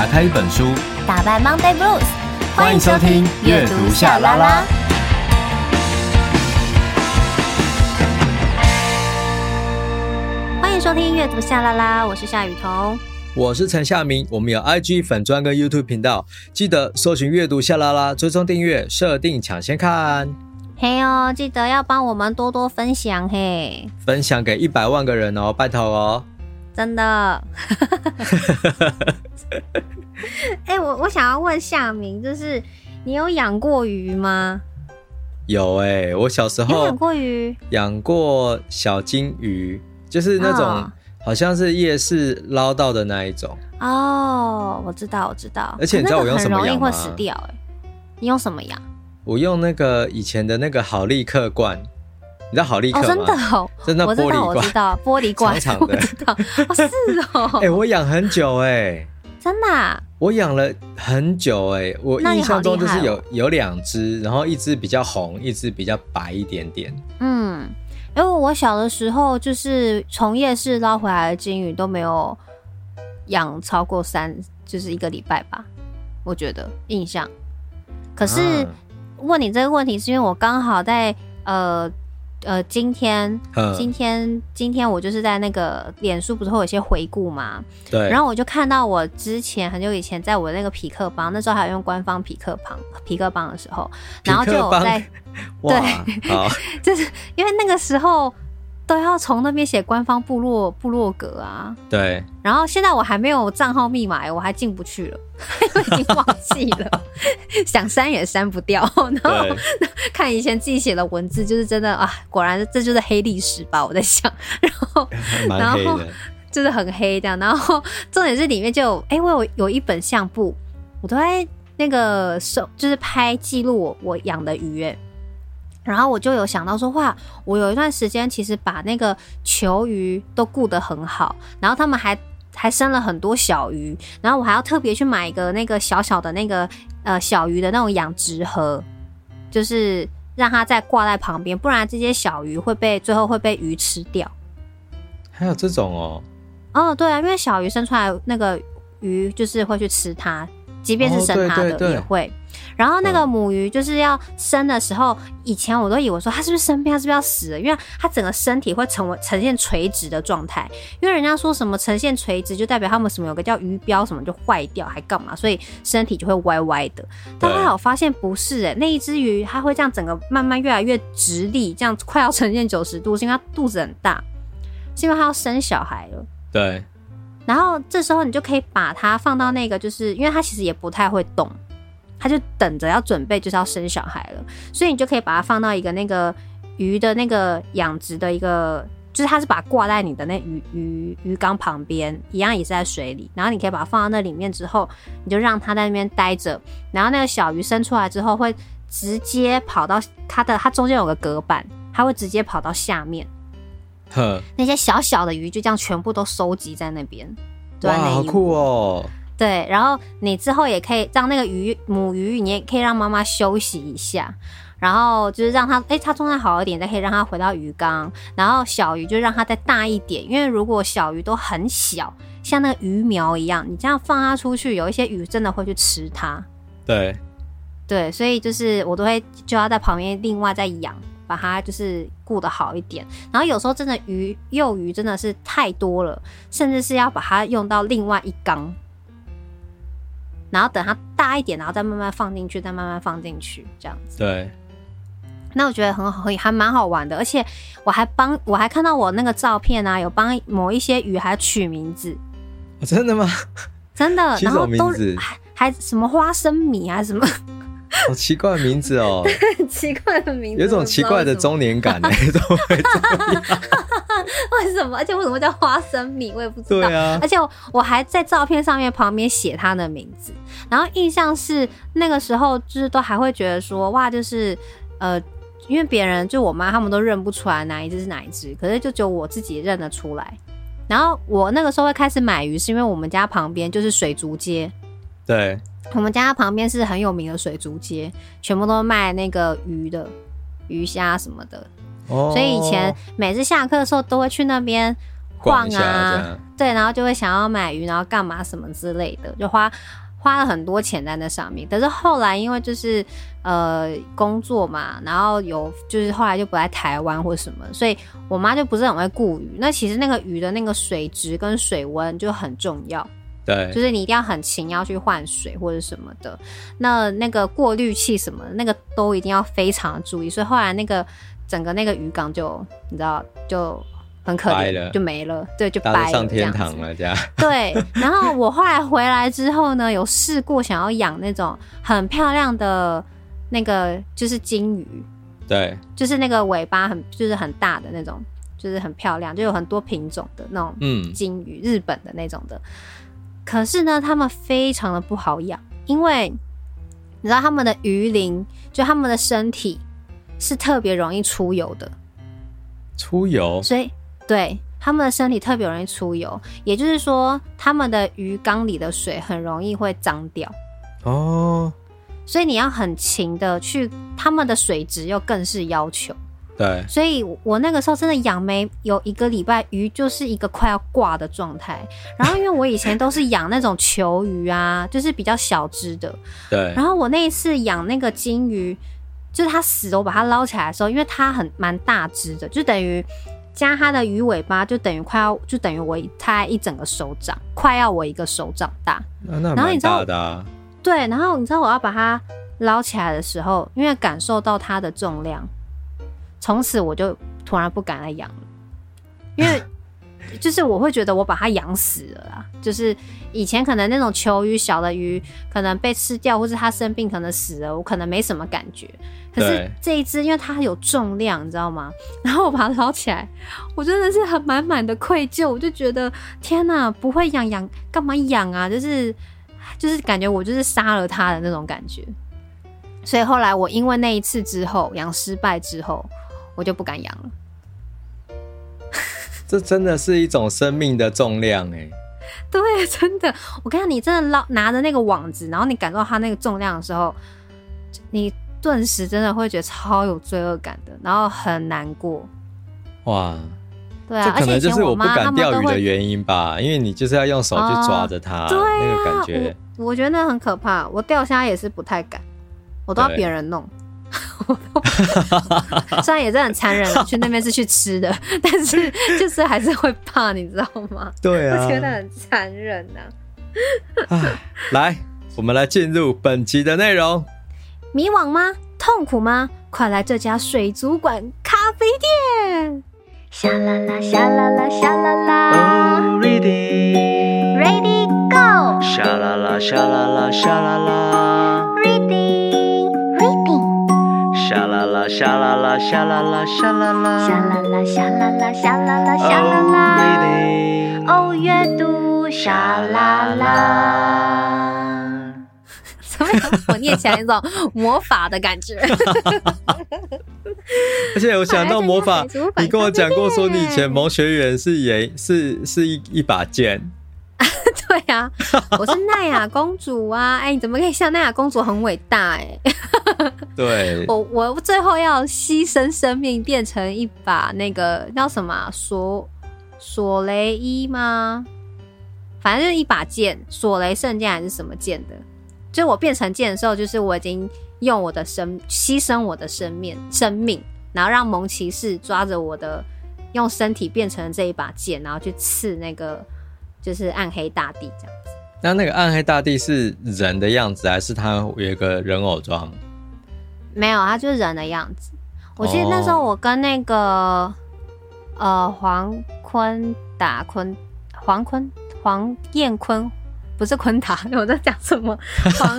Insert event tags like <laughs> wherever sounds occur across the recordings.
打开一本书，打败 Monday Blues。欢迎收听阅读夏拉拉。欢迎收听阅读夏拉拉，我是夏雨桐，我是陈夏明。我们有 IG 粉专跟 YouTube 频道，记得搜寻阅读夏拉拉，追踪订阅，设定抢先看。嘿哦，记得要帮我们多多分享嘿，分享给一百万个人哦，拜托哦。真的，<laughs> 哎、欸，我我想要问夏明，就是你有养过鱼吗？有哎、欸，我小时候养过鱼，养过小金鱼，就是那种、哦、好像是夜市捞到的那一种。哦，我知道，我知道。而且你知道我用什么养吗？容易会死掉哎、欸。你用什么养？我用那个以前的那个好利克罐。你知道好立克吗？哦、真的哦，真的玻璃罐，我知道，玻璃罐，长长的，我知道，哦是哦，<laughs> 哎、欸，我养很久哎、欸，真的、啊，我养了很久哎、欸，我印象中就是有、哦、有两只，然后一只比较红，一只比较白一点点。嗯，因为我小的时候就是从夜市捞回来的金鱼都没有养超过三，就是一个礼拜吧，我觉得印象。可是、啊、问你这个问题，是因为我刚好在呃。呃，今天，今天，今天我就是在那个脸书，不是会有些回顾嘛？对。然后我就看到我之前很久以前在我那个匹克邦，那时候还有用官方匹克邦，匹克邦的时候，然后就有在，对，<laughs> 就是因为那个时候。都要从那边写官方部落部落格啊，对。然后现在我还没有账号密码，我还进不去了，<laughs> 我已经忘记了，<laughs> 想删也删不掉。<laughs> 然后看以前自己写的文字，就是真的啊，果然这就是黑历史吧？我在想，然后然后就是很黑这样。然后重点是里面就有，哎、欸，我有有一本相簿，我都在那个手就是拍记录我我养的鱼哎。然后我就有想到说，哇，我有一段时间其实把那个球鱼都顾得很好，然后他们还还生了很多小鱼，然后我还要特别去买一个那个小小的那个呃小鱼的那种养殖盒，就是让它再挂在旁边，不然这些小鱼会被最后会被鱼吃掉。还有这种哦？哦，对啊，因为小鱼生出来那个鱼就是会去吃它，即便是生它的也会。然后那个母鱼就是要生的时候，以前我都以为说它是不是生病，它是不是要死了？因为它整个身体会成为呈现垂直的状态，因为人家说什么呈现垂直就代表他们什么有个叫鱼标什么就坏掉还干嘛，所以身体就会歪歪的。但后来我发现不是哎、欸，那一只鱼它会这样整个慢慢越来越直立，这样快要呈现九十度，是因为它肚子很大，是因为它要生小孩了。对。然后这时候你就可以把它放到那个，就是因为它其实也不太会动。他就等着要准备，就是要生小孩了，所以你就可以把它放到一个那个鱼的那个养殖的一个，就是它是把它挂在你的那鱼鱼鱼缸旁边，一样也是在水里，然后你可以把它放到那里面之后，你就让它在那边待着，然后那个小鱼生出来之后会直接跑到它的，它中间有个隔板，它会直接跑到下面，呵，那些小小的鱼就这样全部都收集在那边，对，好酷哦！对，然后你之后也可以让那个鱼母鱼，你也可以让妈妈休息一下，然后就是让它，哎，它状态好一点，再可以让它回到鱼缸。然后小鱼就让它再大一点，因为如果小鱼都很小，像那个鱼苗一样，你这样放它出去，有一些鱼真的会去吃它。对，对，所以就是我都会就要在旁边另外再养，把它就是顾得好一点。然后有时候真的鱼幼鱼真的是太多了，甚至是要把它用到另外一缸。然后等它大一点，然后再慢慢放进去，再慢慢放进去，这样子。对。那我觉得很好，还蛮好玩的。而且我还帮我还看到我那个照片啊，有帮某一些鱼还取名字。真的吗？真的。然后都还还什么花生米啊什么？<laughs> 好奇怪的名字哦。奇怪的名字。有种奇怪的中年感哎，<laughs> 怎么会这样？<laughs> 为什么？而且为什么叫花生米？我也不知道。对啊。而且我我还在照片上面旁边写他的名字，然后印象是那个时候就是都还会觉得说哇，就是呃，因为别人就我妈他们都认不出来哪一只是哪一只，可是就只有我自己认得出来。然后我那个时候会开始买鱼，是因为我们家旁边就是水族街。对。我们家旁边是很有名的水族街，全部都卖那个鱼的鱼虾什么的。所以以前每次下课的时候都会去那边逛啊，对，然后就会想要买鱼，然后干嘛什么之类的，就花花了很多钱在那上面。可是后来因为就是呃工作嘛，然后有就是后来就不在台湾或什么，所以我妈就不是很会顾鱼。那其实那个鱼的那个水质跟水温就很重要。对，就是你一定要很勤，要去换水或者什么的。那那个过滤器什么的，那个都一定要非常注意。所以后来那个整个那个鱼缸就你知道就很可怜，就没了。对，就白了，上天堂了这样。对，然后我后来回来之后呢，有试过想要养那种很漂亮的那个就是金鱼。对，就是那个尾巴很就是很大的那种，就是很漂亮，就有很多品种的那种嗯金鱼，嗯、日本的那种的。可是呢，它们非常的不好养，因为你知道它们的鱼鳞，就它们的身体是特别容易出油的。出油？所以对，它们的身体特别容易出油，也就是说，它们的鱼缸里的水很容易会脏掉。哦。所以你要很勤的去，它们的水质又更是要求。对，所以我那个时候真的养没有一个礼拜，鱼就是一个快要挂的状态。然后因为我以前都是养那种球鱼啊，就是比较小只的。对。然后我那一次养那个金鱼，就是它死了，我把它捞起来的时候，因为它很蛮大只的，就等于加它的鱼尾巴，就等于快要就等于我它一整个手掌，快要我一个手掌大。那那蛮大的啊。对，然后你知道我要把它捞起来的时候，因为感受到它的重量。从此我就突然不敢再养了，因为 <laughs> 就是我会觉得我把它养死了啦。就是以前可能那种球鱼小的鱼可能被吃掉，或是它生病可能死了，我可能没什么感觉。可是这一只因为它有重量，你知道吗？<laughs> 然后我把它捞起来，我真的是很满满的愧疚，我就觉得天哪，不会养养干嘛养啊？就是就是感觉我就是杀了它的那种感觉。所以后来我因为那一次之后养失败之后。我就不敢养了。<laughs> 这真的是一种生命的重量哎。对，真的。我看你真的捞拿着那个网子，然后你感受到它那个重量的时候，你顿时真的会觉得超有罪恶感的，然后很难过。哇，对啊，这可能就是我不敢钓鱼的原因吧，因为你就是要用手去抓着它，对、啊，那个感觉我。我觉得那很可怕。我钓虾也是不太敢，我都要别人弄。<laughs> 虽然也是很残忍的，去那边是去吃的，但是 <laughs> 就是还是会怕，你知道吗？对啊，我觉得很残忍呐、啊。来，我们来进入本集的内容。迷惘吗？痛苦吗？快来这家水族馆咖啡店！沙啦啦，沙啦啦，沙啦啦。Oh, ready, ready, go！沙啦啦，沙啦啦，沙啦啦。沙啦啦，沙啦啦，沙啦啦，沙啦啦，沙啦啦，沙啦啦，沙啦啦，沙啦啦。哦，阅读沙啦啦。怎么样？我念起来一种魔法的感觉。<laughs> 而且我想到魔法，你跟我讲过说你以前萌学园是也是是一一把剑。对呀、啊，<laughs> 我是奈亚公主啊！<laughs> 哎，你怎么可以像奈亚公主很伟大、欸？哎。<laughs> 对，我我最后要牺牲生命变成一把那个叫什么索索雷伊吗？反正就是一把剑，索雷圣剑还是什么剑的？就我变成剑的时候，就是我已经用我的生牺牲我的生命生命，然后让蒙骑士抓着我的用身体变成这一把剑，然后去刺那个就是暗黑大帝这样子。那那个暗黑大帝是人的样子，还是他有一个人偶装？没有，他就是人的样子。我记得那时候我跟那个、哦、呃黄坤达坤黄坤黄燕坤，不是坤达，<laughs> 我在讲什么？黄，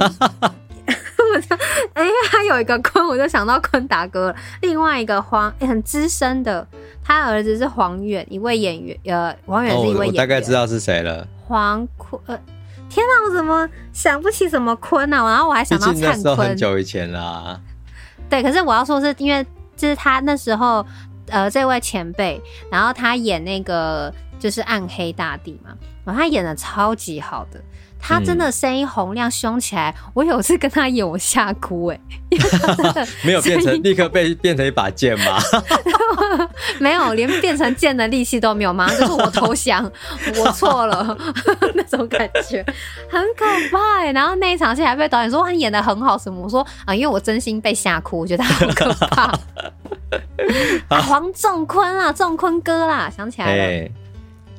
我就哎，他有一个坤，我就想到坤达哥了。另外一个黄很资深的，他儿子是黄远，一位演员。呃，黄远是一位演员、哦，我大概知道是谁了。黄坤，呃，天哪，我怎么想不起什么坤呢、啊？然后我还想到灿坤，很久以前啦。对，可是我要说，是因为就是他那时候，呃，这位前辈，然后他演那个就是暗黑大帝嘛，然后他演的超级好的，他真的声音洪亮，凶起来。我有次跟他演，我吓哭哎，<laughs> 因为他真的没有变成立刻被变成一把剑吗？<laughs> 没有，连变成剑的力气都没有吗？就是我投降，<laughs> 我错了那种感觉，很可怕哎。然后那一场戏还被导演说，他演的很好什么？我说啊，因为我真心被吓哭，我觉得好可怕。啊、黄仲坤啊，仲坤哥啦，想起来了。欸、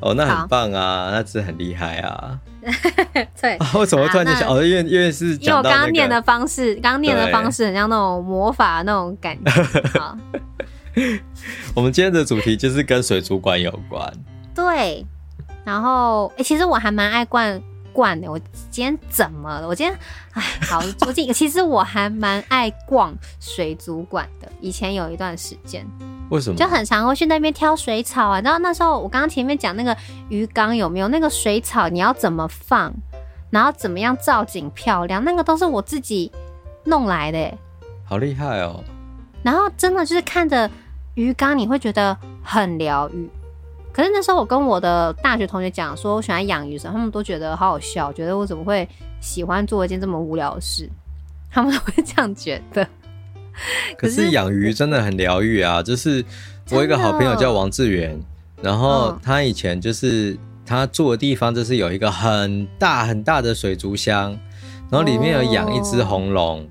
哦，那很棒啊，那真的很厉害啊。<laughs> 对，啊、为什么会突然间想？哦，因为因为是、那个，因为我刚刚念的方式，刚念的方式很像那种魔法那种感觉。<laughs> 好，我们今天的主题就是跟水族馆有关。<laughs> 对，然后哎、欸，其实我还蛮爱逛逛的。我今天怎么了？我今天哎，好，我今其实我还蛮爱逛水族馆的。以前有一段时间。为什么？就很常会去那边挑水草啊，然后那时候我刚刚前面讲那个鱼缸有没有那个水草，你要怎么放，然后怎么样造景漂亮，那个都是我自己弄来的，好厉害哦！然后真的就是看着鱼缸，你会觉得很疗愈。可是那时候我跟我的大学同学讲说，我喜欢养鱼的时候，他们都觉得好好笑，觉得我怎么会喜欢做一件这么无聊的事，他们都会这样觉得。<laughs> 可是养鱼真的很疗愈啊！就是我有一个好朋友叫王志远，然后他以前就是他住的地方就是有一个很大很大的水族箱，然后里面有养一只红龙，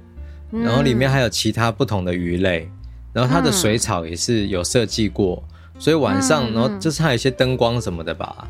然后里面还有其他不同的鱼类，然后它的水草也是有设计过，所以晚上然后就是还有一些灯光什么的吧，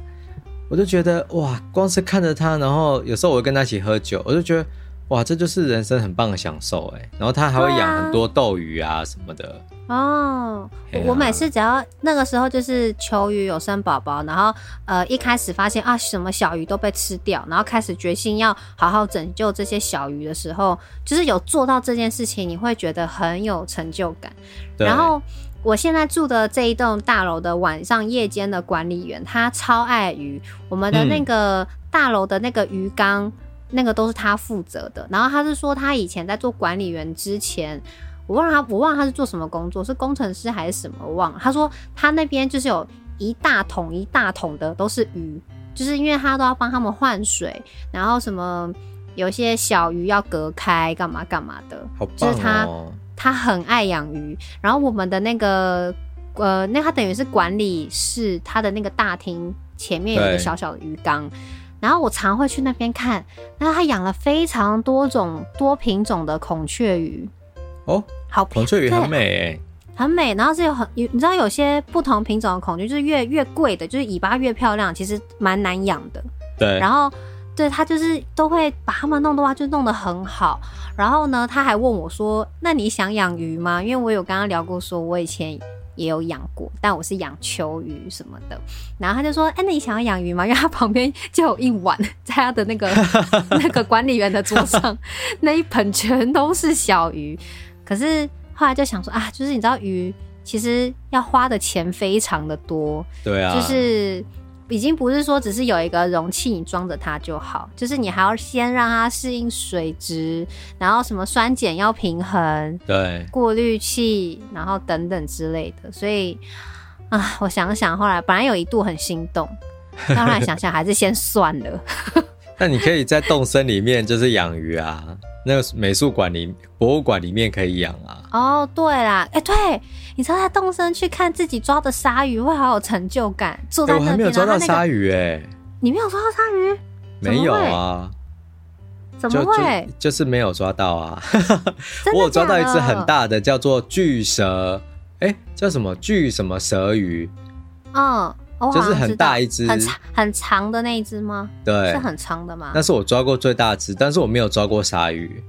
我就觉得哇，光是看着他，然后有时候我会跟他一起喝酒，我就觉得。哇，这就是人生很棒的享受哎！然后他还会养很多斗鱼啊什么的哦。我每次只要那个时候就是球鱼有生宝宝，然后呃一开始发现啊什么小鱼都被吃掉，然后开始决心要好好拯救这些小鱼的时候，就是有做到这件事情，你会觉得很有成就感。然后我现在住的这一栋大楼的晚上夜间的管理员，他超爱鱼，我们的那个大楼的那个鱼缸。嗯那个都是他负责的，然后他是说他以前在做管理员之前，我忘了他，我忘了他是做什么工作，是工程师还是什么，我忘了。他说他那边就是有一大桶一大桶的都是鱼，就是因为他都要帮他们换水，然后什么有些小鱼要隔开，干嘛干嘛的。好棒哦。就是他他很爱养鱼，然后我们的那个呃，那他等于是管理室，他的那个大厅前面有一个小小的鱼缸。然后我常会去那边看，然后他养了非常多种多品种的孔雀鱼哦，好，孔雀鱼很美诶，很美。然后是有很，你知道有些不同品种的孔雀，就是越越贵的，就是尾巴越漂亮，其实蛮难养的。对，然后对他就是都会把它们弄的话，就弄得很好。然后呢，他还问我说：“那你想养鱼吗？”因为我有跟他聊过，说我以前。也有养过，但我是养秋鱼什么的。然后他就说：“哎、欸，那你想要养鱼吗？”因为他旁边就有一碗，在他的那个 <laughs> 那个管理员的桌上，那一盆全都是小鱼。可是后来就想说啊，就是你知道鱼其实要花的钱非常的多，对啊，就是。已经不是说只是有一个容器你装着它就好，就是你还要先让它适应水质，然后什么酸碱要平衡，对，过滤器，然后等等之类的。所以啊，我想想，后来本来有一度很心动，但后来想想还是先算了。<laughs> 那你可以在动森里面就是养鱼啊。那个美术馆里、博物馆里面可以养啊。哦，对啦，哎、欸，对，你知道在动身去看自己抓的鲨鱼会好有成就感。坐在那边、欸、我还没有抓到鲨鱼哎、欸。你没有抓到鲨鱼？没有啊。怎么会？就，就，就是没有抓到啊。<laughs> 我有抓到一只很大的，叫做巨蛇，哎、欸，叫什么巨什么蛇鱼？嗯。就是很大一只，很长很长的那一只吗？对，是很长的吗？那是我抓过最大只，但是我没有抓过鲨鱼。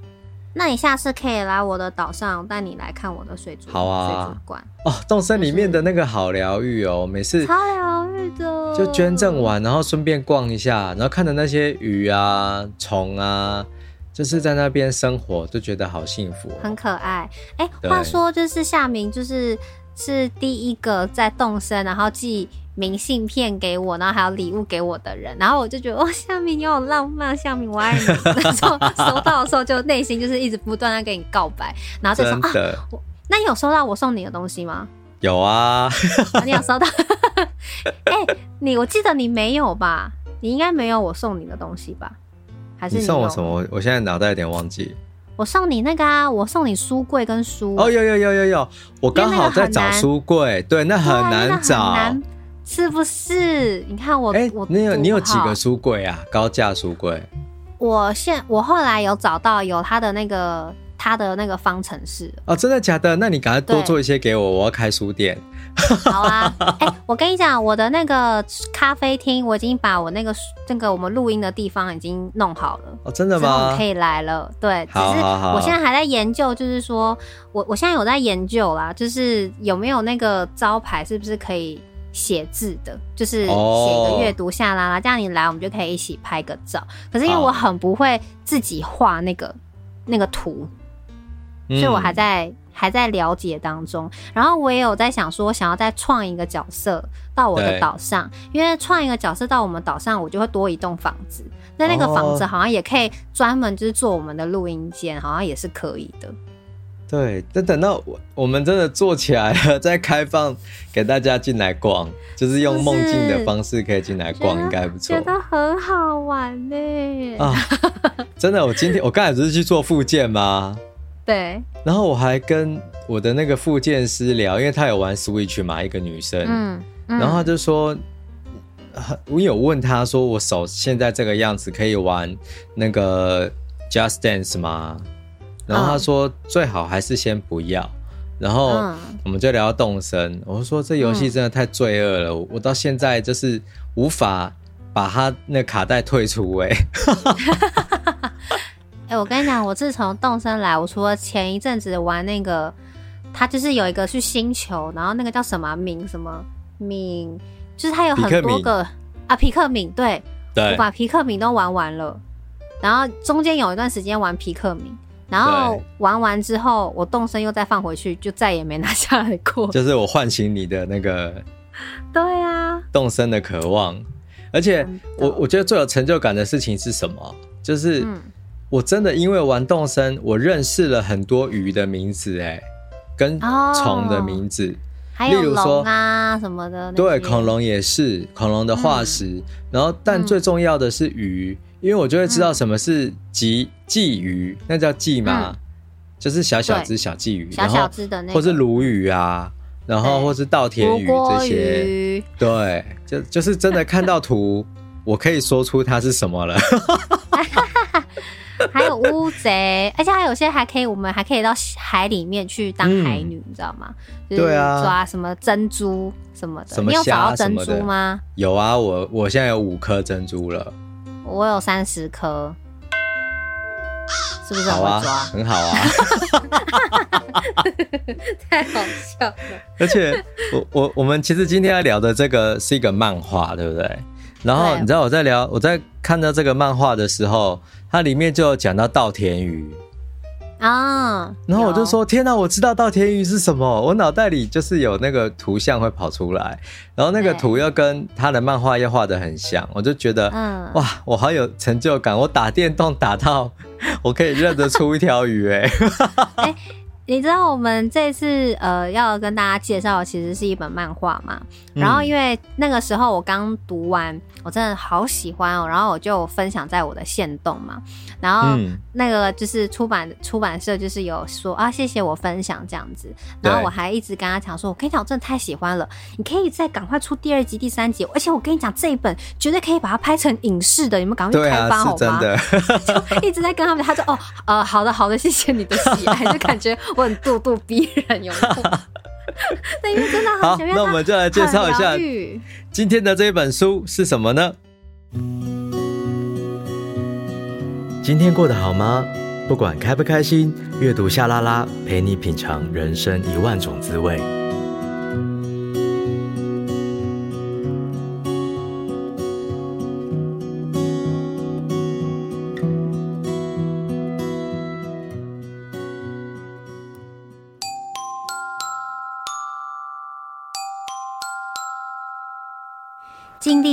那你下次可以来我的岛上，带你来看我的水族好啊，水族馆哦。动森里面的那个好疗愈哦，每次超疗愈的，就捐赠完，然后顺便逛一下，然后看着那些鱼啊、虫啊，就是在那边生活，就觉得好幸福、哦，很可爱。哎、欸，话说就是夏明，就是是第一个在动森，然后寄。明信片给我，然后还有礼物给我的人，然后我就觉得 <laughs> 哦，夏明你好浪漫，夏明我爱你。那时候收到的时候，就内心就是一直不断的跟你告白，然后就说啊，我那你有收到我送你的东西吗？有啊，<laughs> 啊你有收到？<laughs> 哎、欸，你我记得你没有吧？你应该没有我送你的东西吧？还是你送我什么？我我现在脑袋有点忘记。我送你那个啊，我送你书柜跟书。哦，有有有有有，我刚好在找书柜，对，那很难找，是不是？你看我，哎、欸，我你有你有几个书柜啊？高价书柜。我现我后来有找到有他的那个他的那个方程式。哦，真的假的？那你赶快多做一些给我，我要开书店。<laughs> 好啊，<laughs> 哎、欸，我跟你讲，我的那个咖啡厅，我已经把我那个那个我们录音的地方已经弄好了。哦，真的吗？可以来了。对，只是我现在还在研究，就是说我我现在有在研究啦，就是有没有那个招牌是不是可以写字的，就是写一个阅读下啦啦这样你来我们就可以一起拍个照。可是因为我很不会自己画那个那个图，所以我还在。嗯还在了解当中，然后我也有在想说，想要再创一个角色到我的岛上，因为创一个角色到我们岛上，我就会多一栋房子。那那个房子好像也可以专门就是做我们的录音间，好像也是可以的。对，等等到我我们真的做起来了，<laughs> 再开放给大家进来逛，就是用梦境的方式可以进来逛，应该不错。觉得很好玩呢。啊，真的，我今天我刚才不是去做复健吗？对，然后我还跟我的那个复健师聊，因为他有玩 Switch 嘛，一个女生，嗯，嗯，然后他就说，我有问他说，我手现在这个样子可以玩那个 Just Dance 吗？然后他说最好还是先不要，然后我们就聊到动森，我说这游戏真的太罪恶了，我到现在就是无法把他那卡带退出，<laughs> 哎。哎、欸，我跟你讲，我自从动身来，我除了前一阵子玩那个，他就是有一个去星球，然后那个叫什么敏什么敏，就是他有很多个啊皮克敏，对，对，我把皮克敏都玩完了，然后中间有一段时间玩皮克敏，然后玩完之后，我动身又再放回去，就再也没拿下来过。<laughs> 就是我唤醒你的那个，对啊，动身的渴望，而且我我觉得最有成就感的事情是什么？就是。嗯我真的因为玩动身，我认识了很多鱼的名字，哎，跟虫的名字，哦、还有龙啊什么的。对，恐龙也是恐龙的化石。嗯、然后，但最重要的是鱼，嗯、因为我就会知道什么是鲫鲫鱼，那叫鲫吗？嗯、就是小小只小鲫鱼，小小只的那个，或是鲈鱼啊，然后或是稻田鱼这些。对，就就是真的看到图，我可以说出它是什么了。<laughs> 还有乌贼，而且还有些还可以，我们还可以到海里面去当海女，嗯、你知道吗？就是抓什么珍珠什么的。什么你有找到珍珠吗？有啊，我我现在有五颗珍珠了。我有三十颗，是不是很会抓？好啊，很好啊。<laughs> 太好笑了。而且我我我们其实今天要聊的这个是一个漫画，对不对？然后你知道我在聊，我在看到这个漫画的时候，它里面就有讲到稻田鱼啊。然后我就说：“天哪，我知道稻田鱼是什么！”我脑袋里就是有那个图像会跑出来，然后那个图又跟他的漫画又画得很像，我就觉得，嗯，哇，我好有成就感！我打电动打到 <laughs> 我可以认得出一条鱼，<laughs> 哎。你知道我们这次呃要跟大家介绍的其实是一本漫画嘛？然后因为那个时候我刚读完，我真的好喜欢哦，然后我就分享在我的线动嘛。然后那个就是出版出版社就是有说啊，谢谢我分享这样子。然后我还一直跟他讲说，我跟你讲，我真的太喜欢了，你可以再赶快出第二集、第三集。而且我跟你讲，这一本绝对可以把它拍成影视的，你们赶快去开发好吗？<laughs> 就一直在跟他们，他说哦呃好的好的，谢谢你的喜爱，<laughs> 就感觉。我很咄咄逼人，有没有？<laughs> 对，因为真的好。那我们就来介绍一下今天的这一本书是什么呢？今天过得好吗？不管开不开心，阅读夏 LaLa 陪你品尝人生一万种滋味。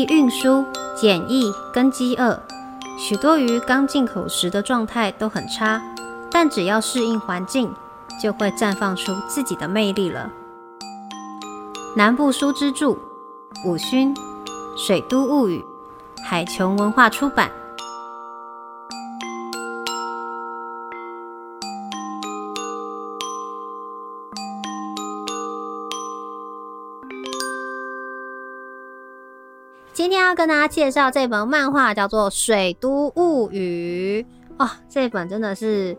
运输、检疫跟饥饿，许多鱼刚进口时的状态都很差，但只要适应环境，就会绽放出自己的魅力了。南部书之助，五勋，水都物语，海琼文化出版。要跟大家介绍这本漫画，叫做《水都物语》哦，这本真的是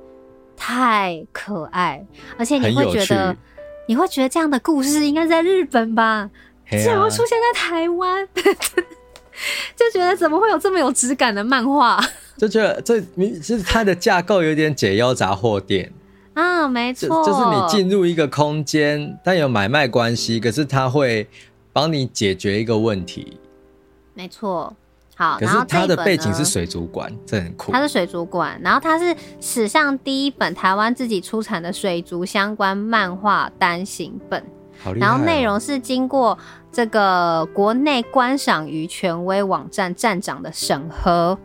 太可爱，而且你会觉得，你会觉得这样的故事应该在日本吧？怎么、啊、出现在台湾？<laughs> 就觉得怎么会有这么有质感的漫画？就觉得这你是它的架构有点解忧杂货店啊，没错，就是你进入一个空间，但有买卖关系，可是它会帮你解决一个问题。没错，好，可是它的背景是水族馆，这很酷。它是水族馆，然后它是史上第一本台湾自己出产的水族相关漫画单行本。好厉害哦。然后内容是经过这个国内观赏鱼权威网站站长的审核，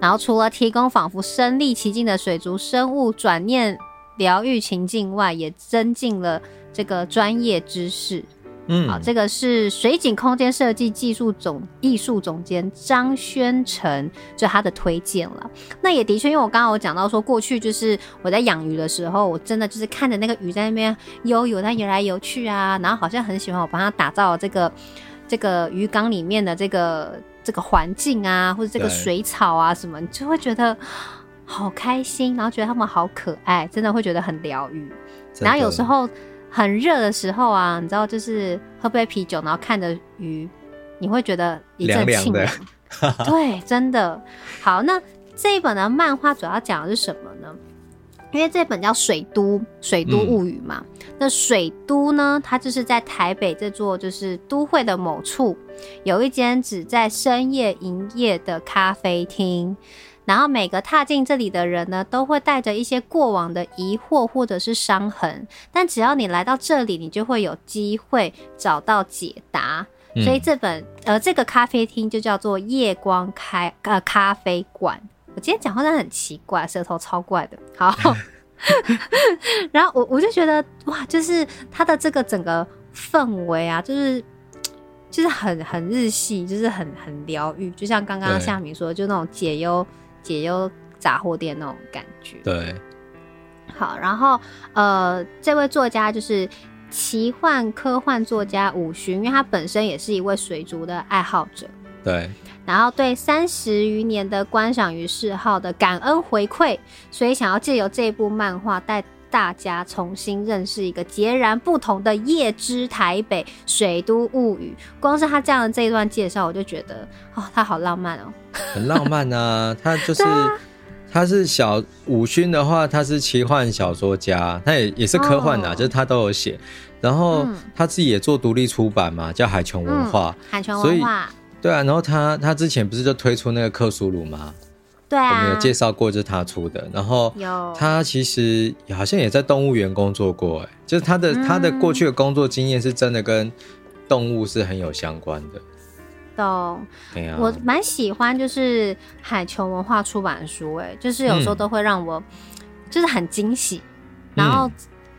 然后除了提供仿佛身历其境的水族生物转念疗愈情境外，也增进了这个专业知识。嗯，好，这个是水景空间设计技术总艺术总监张宣成，就他的推荐了。那也的确，因为我刚刚有讲到说，过去就是我在养鱼的时候，我真的就是看着那个鱼在那边悠游，它游来游去啊，然后好像很喜欢我帮他打造这个这个鱼缸里面的这个这个环境啊，或者这个水草啊什么，你就会觉得好开心，然后觉得它们好可爱，真的会觉得很疗愈。然后有时候。很热的时候啊，你知道，就是喝杯啤酒，然后看着鱼，你会觉得一阵清凉。对，<laughs> 真的。好，那这一本的漫画主要讲的是什么呢？因为这本叫《水都水都物语》嘛。嗯、那水都呢，它就是在台北这座就是都会的某处，有一间只在深夜营业的咖啡厅。然后每个踏进这里的人呢，都会带着一些过往的疑惑或者是伤痕，但只要你来到这里，你就会有机会找到解答。嗯、所以这本呃这个咖啡厅就叫做夜光开呃咖啡馆。我今天讲话真的很奇怪，舌头超怪的。好，<laughs> 然后我我就觉得哇，就是它的这个整个氛围啊，就是就是很很日系，就是很很疗愈，就像刚刚夏明说的，就那种解忧。解忧杂货店那种感觉，对，好，然后呃，这位作家就是奇幻科幻作家伍勋，因为他本身也是一位水族的爱好者，对，然后对三十余年的观赏与嗜好的感恩回馈，所以想要借由这部漫画带大家重新认识一个截然不同的夜之台北水都物语。光是他这样的这一段介绍，我就觉得哦，他好浪漫哦，很浪漫啊。<laughs> 他就是、啊、他是小武勋的话，他是奇幻小说家，他也也是科幻的、就是他都有写。然后他自己也做独立出版嘛，叫海琼文化，嗯、海琼文化。对啊，然后他他之前不是就推出那个克苏鲁吗？对啊，我们有介绍过，就是他出的。然后他其实好像也在动物园工作过，哎，就是他的、嗯、他的过去的工作经验是真的跟动物是很有相关的。懂，啊，我蛮喜欢就是海琼文化出版书，哎，就是有时候都会让我就是很惊喜。嗯、然后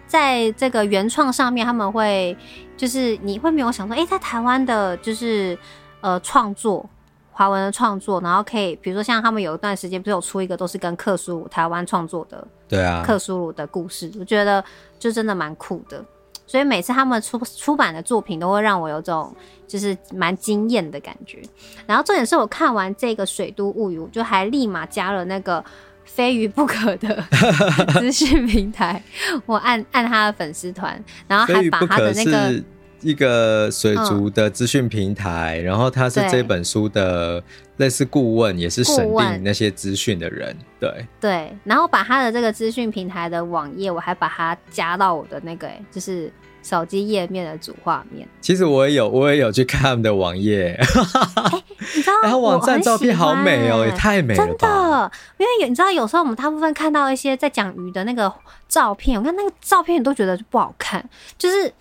在这个原创上面，他们会就是你会没有想说，哎，在台湾的就是呃创作。华文的创作，然后可以，比如说像他们有一段时间不是有出一个都是跟克苏鲁台湾创作的，对啊，克苏鲁的故事，我觉得就真的蛮酷的。所以每次他们出出版的作品都会让我有这种就是蛮惊艳的感觉。然后重点是我看完这个《水都物语》，我就还立马加了那个非鱼不可的 <laughs> 资讯平台，我按按他的粉丝团，然后还把他的那个。一个水族的资讯平台，嗯、然后他是这本书的类似顾问，也是审定那些资讯的人。对对，然后把他的这个资讯平台的网页，我还把它加到我的那个，就是手机页面的主画面。其实我也有，我也有去看他们的网页。欸、你知道，<laughs> 然后网站照片好美哦，也太美了，真的。因为有你知道，有时候我们大部分看到一些在讲鱼的那个照片，我看那个照片，你都觉得不好看，就是。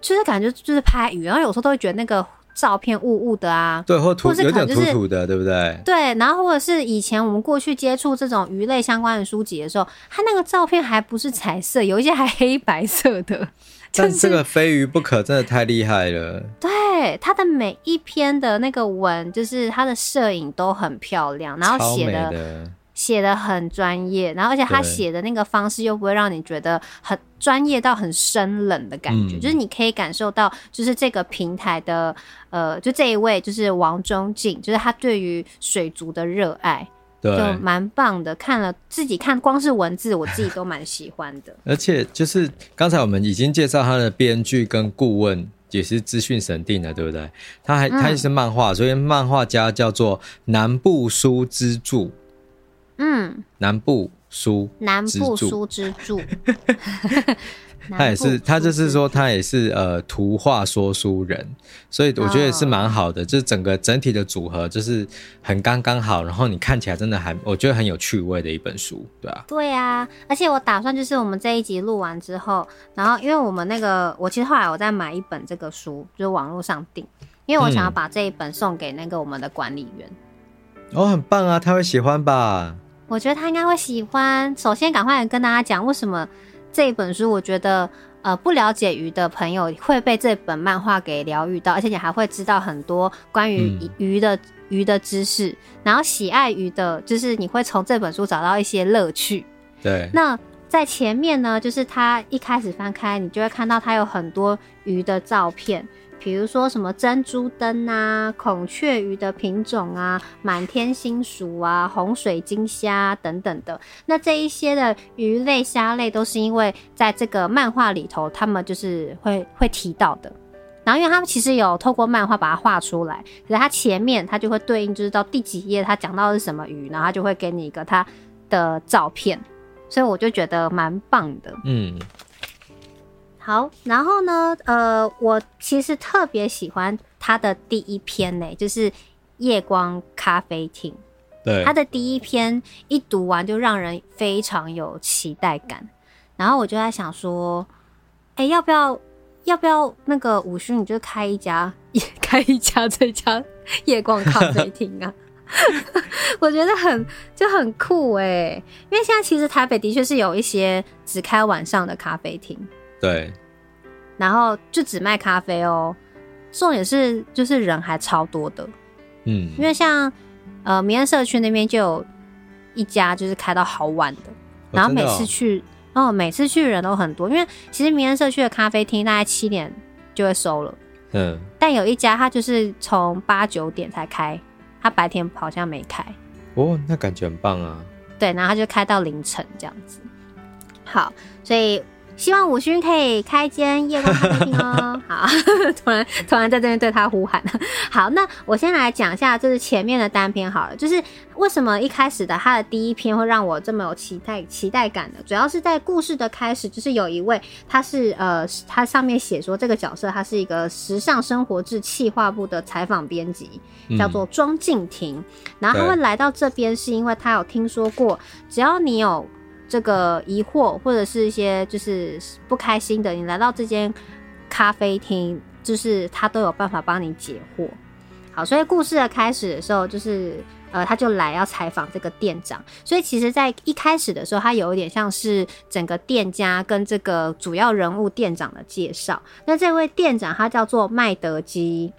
就是感觉就是拍鱼，然后有时候都会觉得那个照片雾雾的啊，对，或土或是可能、就是、有点土土的，对不对？对，然后或者是以前我们过去接触这种鱼类相关的书籍的时候，它那个照片还不是彩色，有一些还黑白色的。但这个非鱼不可真的太厉害了。对，它的每一篇的那个文，就是它的摄影都很漂亮，然后写的。写的很专业，然后而且他写的那个方式又不会让你觉得很专业到很生冷的感觉，嗯、就是你可以感受到，就是这个平台的呃，就这一位就是王中进，就是他对于水族的热爱，对，就蛮棒的。看了自己看，光是文字我自己都蛮喜欢的。<laughs> 而且就是刚才我们已经介绍他的编剧跟顾问也是资讯审定的，对不对？他还他也是漫画，所以漫画家叫做南部书之助。嗯，南部书，南部书之助，<laughs> 他也是，他就是说，他也是呃，图画说书人，所以我觉得也是蛮好的，就是整个整体的组合就是很刚刚好，然后你看起来真的还，我觉得很有趣味的一本书，对啊，对啊，而且我打算就是我们这一集录完之后，然后因为我们那个，我其实后来我再买一本这个书，就是网络上订，因为我想要把这一本送给那个我们的管理员，嗯、哦，很棒啊，他会喜欢吧？我觉得他应该会喜欢。首先，赶快跟大家讲为什么这一本书，我觉得呃不了解鱼的朋友会被这本漫画给疗愈到，而且你还会知道很多关于鱼的、嗯、鱼的知识。然后喜爱鱼的，就是你会从这本书找到一些乐趣。对。那在前面呢，就是他一开始翻开，你就会看到他有很多鱼的照片。比如说什么珍珠灯啊、孔雀鱼的品种啊、满天星鼠啊、红水晶虾等等的，那这一些的鱼类、虾类都是因为在这个漫画里头，他们就是会会提到的。然后，因为他们其实有透过漫画把它画出来，可是它前面它就会对应，就是到第几页它讲到的是什么鱼，然后它就会给你一个它的照片，所以我就觉得蛮棒的。嗯。好，然后呢，呃，我其实特别喜欢他的第一篇呢，就是《夜光咖啡厅》。对，他的第一篇一读完就让人非常有期待感。然后我就在想说，哎，要不要，要不要那个五勋，你就开一家，也 <laughs> 开一家这家夜光咖啡厅啊？<laughs> 我觉得很就很酷哎，因为现在其实台北的确是有一些只开晚上的咖啡厅。对，然后就只卖咖啡哦。重点是就是人还超多的，嗯，因为像呃民安社区那边就有一家就是开到好晚的，然后每次去哦，哦，每次去人都很多，因为其实民安社区的咖啡厅大概七点就会收了，嗯，但有一家它就是从八九点才开，他白天好像没开，哦，那感觉很棒啊，对，然后他就开到凌晨这样子，好，所以。希望五勋可以开间夜光咖啡厅哦。<laughs> 好，<laughs> 突然突然在这边对他呼喊。<laughs> 好，那我先来讲一下，就是前面的单篇好了。就是为什么一开始的他的第一篇会让我这么有期待期待感呢？主要是在故事的开始，就是有一位他是呃，他上面写说这个角色他是一个时尚生活志企划部的采访编辑，叫做庄敬婷。然后他会来到这边，是因为他有听说过，只要你有。这个疑惑或者是一些就是不开心的，你来到这间咖啡厅，就是他都有办法帮你解惑。好，所以故事的开始的时候，就是呃，他就来要采访这个店长。所以其实，在一开始的时候，他有一点像是整个店家跟这个主要人物店长的介绍。那这位店长他叫做麦德基。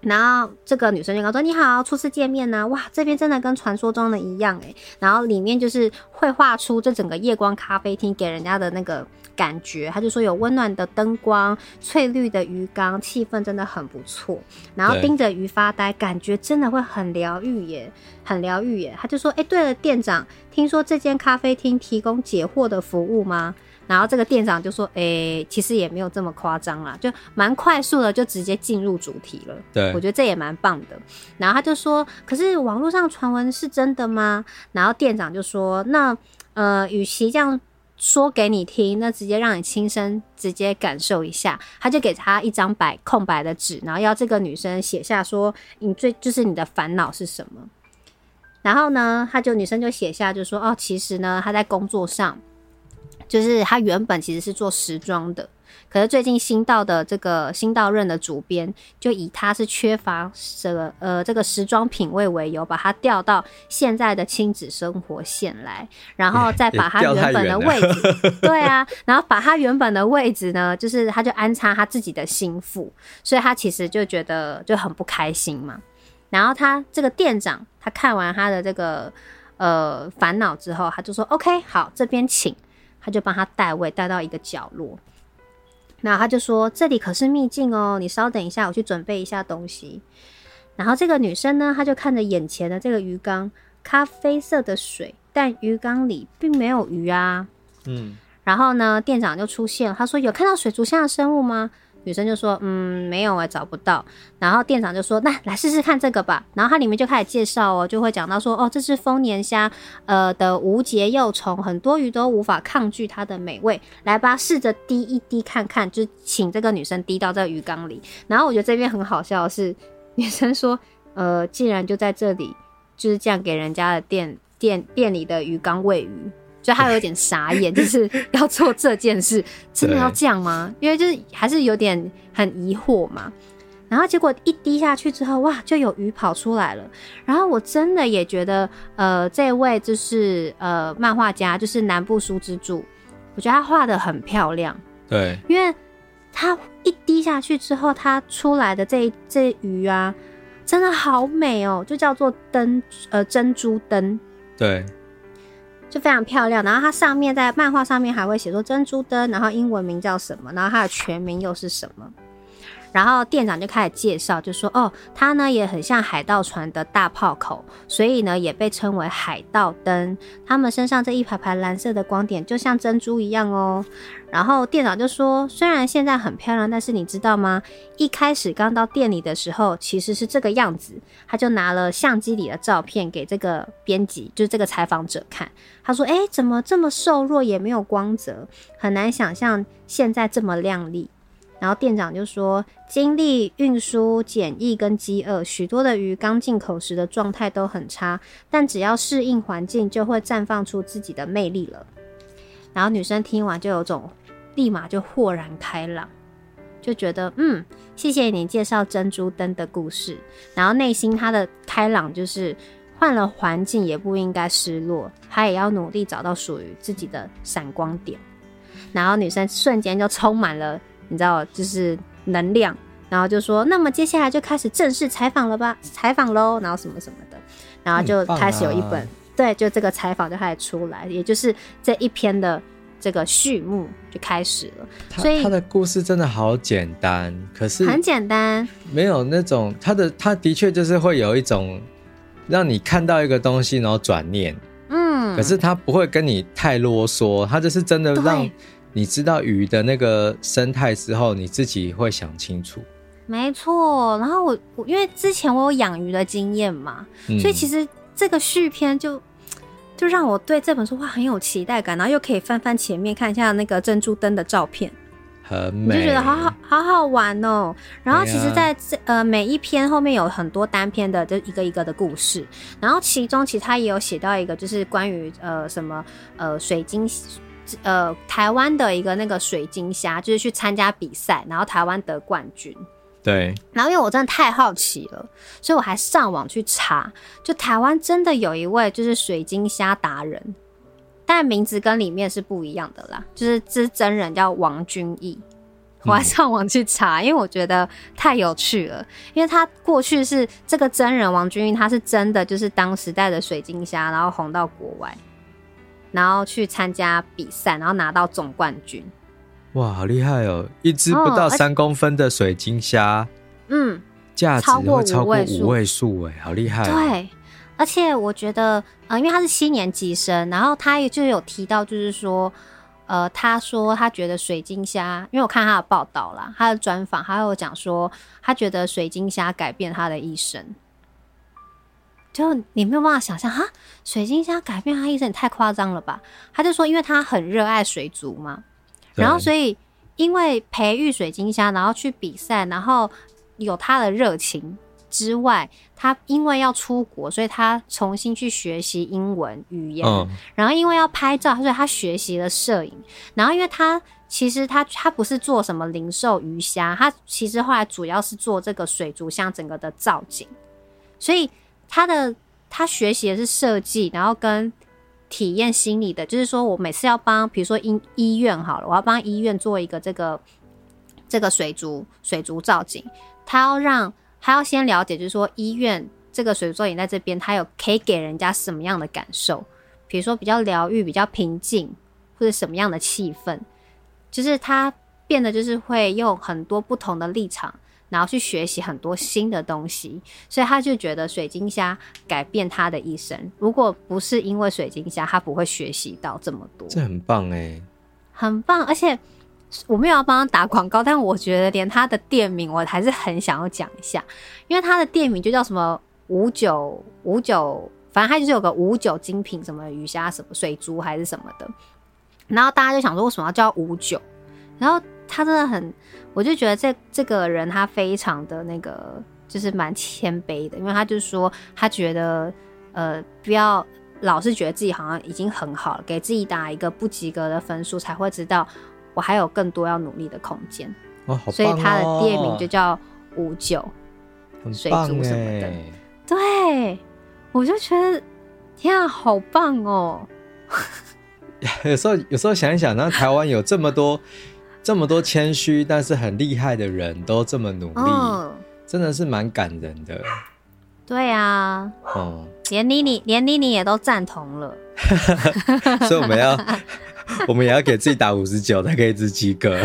然后这个女生就跟我说：“你好，初次见面呢、啊，哇，这边真的跟传说中的一样诶。然后里面就是绘画出这整个夜光咖啡厅给人家的那个感觉。他就说有温暖的灯光、翠绿的鱼缸，气氛真的很不错。然后盯着鱼发呆，感觉真的会很疗愈耶，很疗愈耶。他就说：哎，对了，店长，听说这间咖啡厅提供解惑的服务吗？”然后这个店长就说：“诶、欸，其实也没有这么夸张啦，就蛮快速的，就直接进入主题了。对，我觉得这也蛮棒的。然后他就说：‘可是网络上传闻是真的吗？’然后店长就说：‘那呃，与其这样说给你听，那直接让你亲身直接感受一下。’他就给他一张白空白的纸，然后要这个女生写下说：‘你最就是你的烦恼是什么？’然后呢，他就女生就写下就说：‘哦，其实呢，她在工作上。’就是他原本其实是做时装的，可是最近新到的这个新到任的主编，就以他是缺乏这个呃这个时装品味为由，把他调到现在的亲子生活线来，然后 <laughs> 再把他原本的位置，<laughs> 对啊，然后把他原本的位置呢，就是他就安插他自己的心腹，所以他其实就觉得就很不开心嘛。然后他这个店长，他看完他的这个。呃烦恼之后，他就说 OK 好，这边请，他就帮他带位带到一个角落。那他就说这里可是秘境哦，你稍等一下，我去准备一下东西。然后这个女生呢，她就看着眼前的这个鱼缸，咖啡色的水，但鱼缸里并没有鱼啊。嗯。然后呢，店长就出现了，他说有看到水族箱的生物吗？女生就说：“嗯，没有啊，找不到。”然后店长就说：“那来试试看这个吧。”然后它里面就开始介绍哦，就会讲到说：“哦，这是丰年虾，呃的无节幼虫，很多鱼都无法抗拒它的美味。来吧，试着滴一滴看看。”就请这个女生滴到这个鱼缸里。然后我觉得这边很好笑是，女生说：“呃，既然就在这里，就是这样给人家的店店店里的鱼缸喂鱼。”就他有点傻眼，<laughs> 就是要做这件事，真的要这样吗？因为就是还是有点很疑惑嘛。然后结果一滴下去之后，哇，就有鱼跑出来了。然后我真的也觉得，呃，这位就是呃漫画家，就是南部书之助，我觉得他画的很漂亮。对，因为他一滴下去之后，他出来的这这鱼啊，真的好美哦，就叫做灯呃珍珠灯。对。就非常漂亮，然后它上面在漫画上面还会写说珍珠灯，然后英文名叫什么，然后它的全名又是什么。然后店长就开始介绍，就说哦，它呢也很像海盗船的大炮口，所以呢也被称为海盗灯。他们身上这一排排蓝色的光点，就像珍珠一样哦。然后店长就说，虽然现在很漂亮，但是你知道吗？一开始刚到店里的时候，其实是这个样子。他就拿了相机里的照片给这个编辑，就是这个采访者看。他说：“诶，怎么这么瘦弱，也没有光泽，很难想象现在这么亮丽。”然后店长就说：“经历运输、检疫跟饥饿，许多的鱼刚进口时的状态都很差，但只要适应环境，就会绽放出自己的魅力了。”然后女生听完就有种立马就豁然开朗，就觉得嗯，谢谢你介绍珍珠灯的故事。然后内心她的开朗就是换了环境也不应该失落，她也要努力找到属于自己的闪光点。然后女生瞬间就充满了。你知道，就是能量，然后就说，那么接下来就开始正式采访了吧，采访喽，然后什么什么的，然后就开始有一本，啊、对，就这个采访就开始出来，也就是这一篇的这个序幕就开始了。所以他的故事真的好简单，可是很简单，没有那种他的他的确就是会有一种让你看到一个东西，然后转念，嗯，可是他不会跟你太啰嗦，他就是真的让。你知道鱼的那个生态之后，你自己会想清楚。没错，然后我我因为之前我有养鱼的经验嘛，嗯，所以其实这个续篇就就让我对这本书哇很有期待感，然后又可以翻翻前面看一下那个珍珠灯的照片，很美，就觉得好好好好玩哦。然后其实在这呃每一篇后面有很多单篇的，就一个一个的故事，然后其中其实他也有写到一个，就是关于呃什么呃水晶。呃，台湾的一个那个水晶虾，就是去参加比赛，然后台湾得冠军。对。然后因为我真的太好奇了，所以我还上网去查，就台湾真的有一位就是水晶虾达人，但名字跟里面是不一样的啦，就是这真人叫王君毅。我还上网去查，嗯，因为我觉得太有趣了，因为他过去是这个真人王君毅，他是真的就是当时代的水晶虾，然后红到国外。然后去参加比赛，然后拿到总冠军。哇，好厉害哦！一只不到三公分的水晶虾，嗯，价值会超过五位数，哎，好厉害哦！对，而且我觉得，呃，因为他是七年级生，然后他也就有提到，就是说，呃，他说他觉得水晶虾，因为我看他的报道啦，他的专访，他有讲说，他觉得水晶虾改变他的一生。就你没有办法想象哈，水晶虾改变他一生，也太夸张了吧？他就说，因为他很热爱水族嘛，然后所以因为培育水晶虾，然后去比赛，然后有他的热情之外，他因为要出国，所以他重新去学习英文语言，嗯，然后因为要拍照，所以他学习了摄影，然后因为他其实他他不是做什么零售鱼虾，他其实后来主要是做这个水族箱整个的造景，所以。他的他学习的是设计，然后跟体验心理的，就是说我每次要帮，比如说医医院好了，我要帮医院做一个这个这个水族水族造景，他要让他要先了解，就是说医院这个水族作品在这边，它有可以给人家什么样的感受？比如说比较疗愈、比较平静，或者什么样的气氛？就是他变得就是会用很多不同的立场，然后去学习很多新的东西，所以他就觉得水晶虾改变他的一生。如果不是因为水晶虾，他不会学习到这么多。这很棒哎，很棒！而且我没有要帮他打广告，但我觉得连他的店名我还是很想要讲一下，因为他的店名就叫什么五九五九，反正他就是有个五九精品什么鱼虾什么水族还是什么的，然后大家就想说为什么要叫五九，然后。他真的很，我就觉得这这个人他非常的那个，就是蛮谦卑的，因为他就说他觉得，呃，不要老是觉得自己好像已经很好了，给自己打一个不及格的分数，才会知道我还有更多要努力的空间。哦，好哦。所以他的店名就叫五九水族什么的。对，我就觉得天啊，好棒哦！<laughs> 有时候有时候想一想，那台湾有这么多。这么多谦虚但是很厉害的人都这么努力，哦、真的是蛮感人的。对啊，哦、嗯，连妮妮连妮妮也都赞同了，<laughs> 所以我们要 <laughs> 我们也要给自己打五十九才可以知及格。<laughs>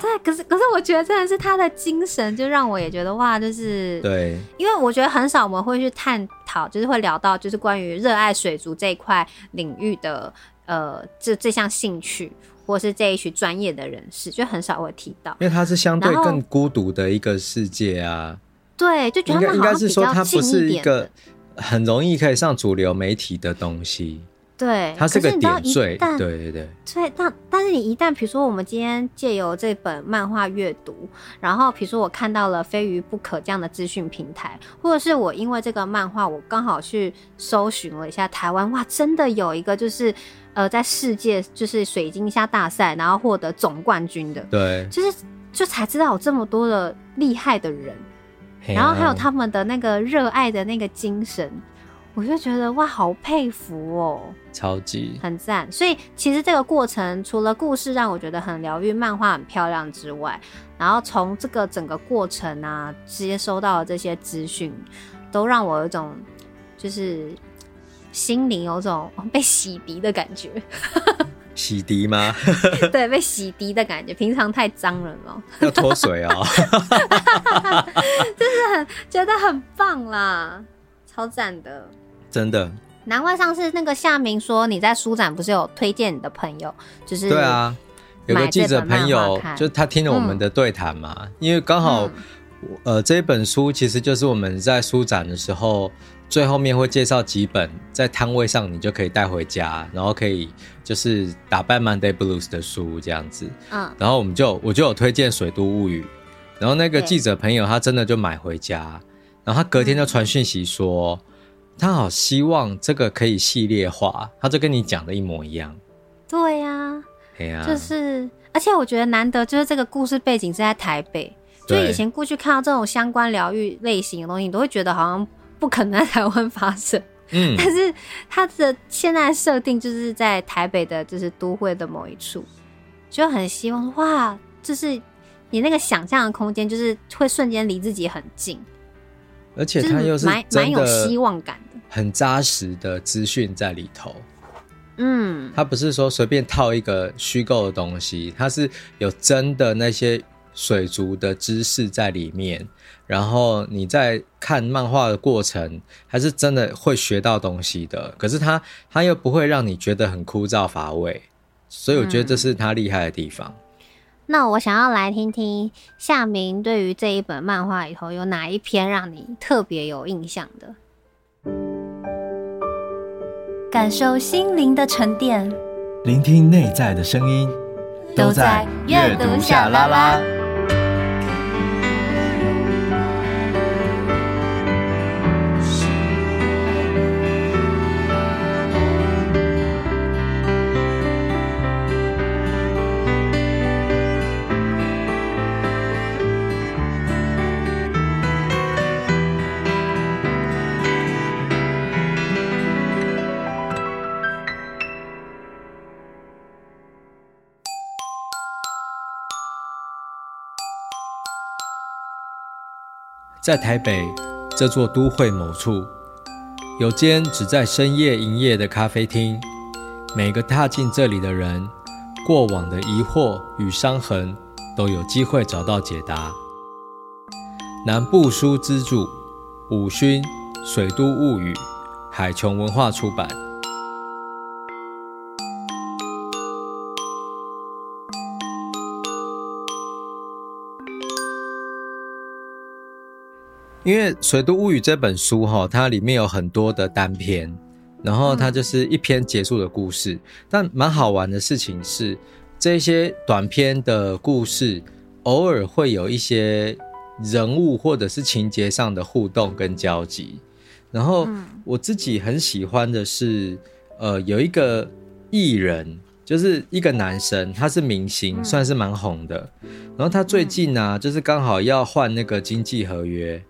对，可是可是我觉得真的是他的精神，就让我也觉得哇，就是对，因为我觉得很少我们会去探讨，就是会聊到就是关于热爱水族这一块领域的呃这这项兴趣。或是这一群专业的人士，就很少会提到，因为它是相对更孤独的一个世界啊。对，就觉得应该是说，它不是一个很容易可以上主流媒体的东西。对，它是个点缀。对对对。所以，但但是你一旦，比如说我们今天借由这本漫画阅读，然后比如说我看到了《非鱼不可》这样的资讯平台，或者是我因为这个漫画，我刚好去搜寻了一下台湾，哇，真的有一个就是呃，在世界就是水晶虾大赛，然后获得总冠军的。对，就是就才知道有这么多的厉害的人，然后还有他们的那个热爱的那个精神。我就觉得哇，好佩服哦，超级很赞。所以其实这个过程，除了故事让我觉得很疗愈，漫画很漂亮之外，然后从这个整个过程啊，接收到的这些资讯，都让我有一种就是心灵有种 <laughs> 被洗涤的感觉。<laughs> 洗涤吗？<laughs> 对，被洗涤的感觉。平常太脏了嘛，要脱水哦。就是很觉得很棒啦，超赞的。真的，难怪上次那个夏明说你在书展不是有推荐你的朋友，就是对啊，有个记者朋友，就他听了我们的对谈嘛，嗯、因为刚好、嗯、呃这一本书其实就是我们在书展的时候最后面会介绍几本在摊位上你就可以带回家，然后可以就是打败 Monday Blues 的书这样子，嗯，然后我们就我就有推荐《水都物语》，然后那个记者朋友他真的就买回家，然后他隔天就传讯息说。他好希望这个可以系列化，他就跟你讲的一模一样。对呀、啊，哎呀、啊，就是，而且我觉得难得，就是这个故事背景是在台北。就以前过去看到这种相关疗愈类型的东西，你都会觉得好像不可能在台湾发生。嗯，但是它的现在设定就是在台北的，就是都会的某一处，就很希望哇，就是你那个想象的空间，就是会瞬间离自己很近。而且它又是蛮蛮有希望感的，很扎实的资讯在里头。嗯，它不是说随便套一个虚构的东西，它是有真的那些水族的知识在里面。然后你在看漫画的过程，还是真的会学到东西的。可是它它又不会让你觉得很枯燥乏味，所以我觉得这是它厉害的地方。嗯那我想要来听听夏明对于这一本漫画里头有哪一篇让你特别有印象的？感受心灵的沉淀，聆听内在的声音，都在阅读下拉拉。在台北，这座都会某处，有间只在深夜营业的咖啡厅。每个踏进这里的人，过往的疑惑与伤痕，都有机会找到解答。南部书资助，五勋，水都物语，海琼文化出版。因为《水都物语》这本书哈，它里面有很多的单篇，然后它就是一篇结束的故事。但蛮好玩的事情是，这些短篇的故事偶尔会有一些。人物或者是情节上的互动跟交集，然后我自己很喜欢的是，呃，有一个艺人，就是一个男生，他是明星，算是蛮红的。然后他最近呢、啊，就是刚好要换那个经纪合约，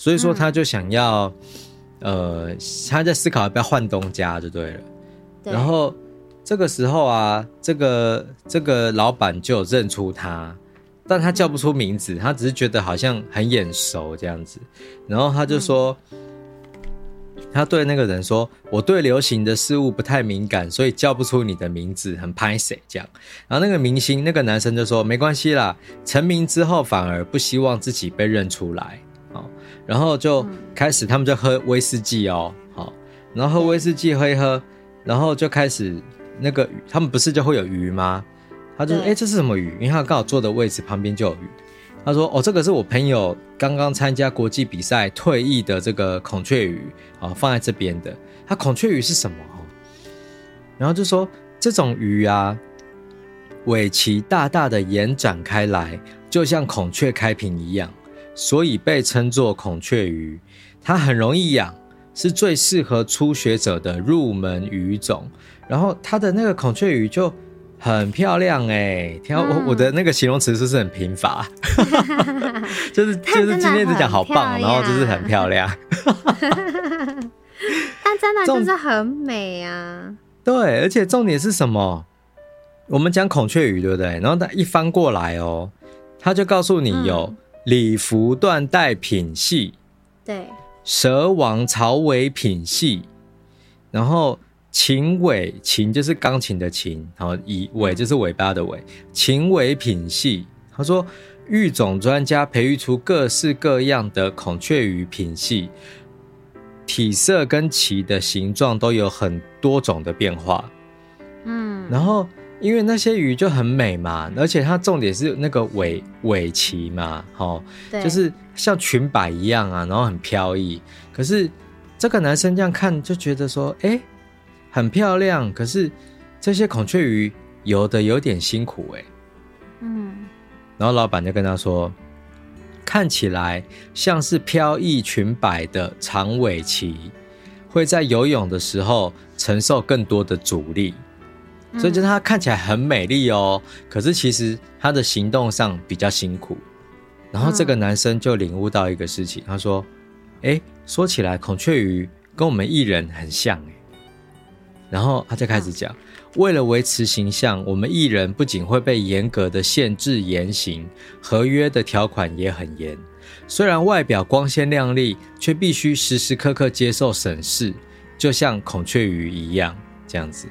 所以说他就想要，呃，他在思考要不要换东家就对了。然后这个时候啊，这个这个老板就认出他。但他叫不出名字，他只是觉得好像很眼熟这样子，然后他就说，他对那个人说：“我对流行的事物不太敏感，所以叫不出你的名字，很拍谁这样。”然后那个明星那个男生就说：“没关系啦，成名之后反而不希望自己被认出来。”好，然后就开始他们就喝威士忌哦，好，然后喝威士忌喝一喝，然后就开始那个他们不是就会有鱼吗？他就说：“哎、欸，这是什么鱼？因为他刚好坐的位置旁边就有鱼。”他说：“哦，这个是我朋友刚刚参加国际比赛退役的这个孔雀鱼啊，放在这边的。他孔雀鱼是什么？然后就说这种鱼啊，尾鳍大大的延展开来，就像孔雀开屏一样，所以被称作孔雀鱼。它很容易养，是最适合初学者的入门鱼种。然后它的那个孔雀鱼就。”很漂亮哎、欸，听我、嗯、我的那个形容词是不是很贫乏？<laughs> 就是就是今天只讲好棒，然后就是很漂亮。<laughs> 但真的就是很美啊！对，而且重点是什么？我们讲孔雀鱼对不对？然后它一翻过来哦，它就告诉你有礼服缎带品系，对，蛇王草尾品系，然后。琴尾琴就是钢琴的琴，然后以尾就是尾巴的尾，琴尾品系。他说，育种专家培育出各式各样的孔雀鱼品系，体色跟鳍的形状都有很多种的变化。嗯，然后因为那些鱼就很美嘛，而且它重点是那个尾尾鳍嘛，齁，就是像裙摆一样啊，然后很飘逸。可是这个男生这样看就觉得说，哎、欸。很漂亮，可是这些孔雀鱼游的有点辛苦哎。嗯，然后老板就跟他说，看起来像是飘逸裙摆的长尾鳍，会在游泳的时候承受更多的阻力，所以就是它看起来很美丽哦，可是其实它的行动上比较辛苦。然后这个男生就领悟到一个事情，他说：“哎，说起来孔雀鱼跟我们艺人很像哎。”然后他就开始讲，为了维持形象，我们艺人不仅会被严格的限制言行，合约的条款也很严。虽然外表光鲜亮丽，却必须时时刻刻接受审视，就像孔雀鱼一样这样子。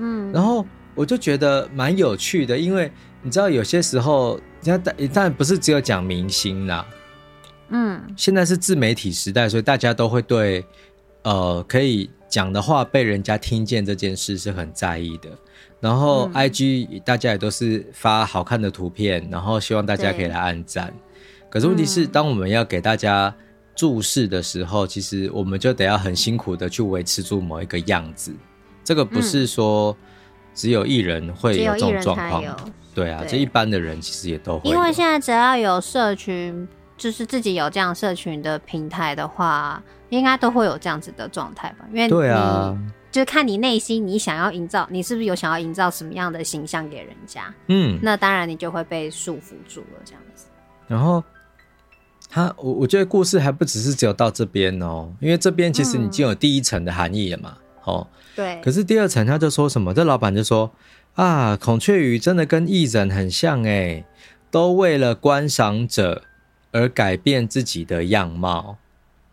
嗯，然后我就觉得蛮有趣的，因为你知道有些时候，人家但但不是只有讲明星啦。嗯，现在是自媒体时代，所以大家都会对，呃，可以。讲的话被人家听见这件事是很在意的，然后 IG 大家也都是发好看的图片，然后希望大家可以来按赞。可是问题是，当我们要给大家注视的时候，其实我们就得要很辛苦的去维持住某一个样子。这个不是说只有艺人会有这种状况，对啊，这一般的人其实也都会。因为现在只要有社群，就是自己有这样社群的平台的话。应该都会有这样子的状态吧，因为对啊，就看你内心你想要营造，你是不是有想要营造什么样的形象给人家？嗯，那当然你就会被束缚住了这样子。然后他，我我觉得故事还不只是只有到这边哦，因为这边其实已经有第一层的含义了嘛。哦，对。可是第二层他就说什么？这老板就说啊，孔雀鱼真的跟艺人很像哎，都为了观赏者而改变自己的样貌。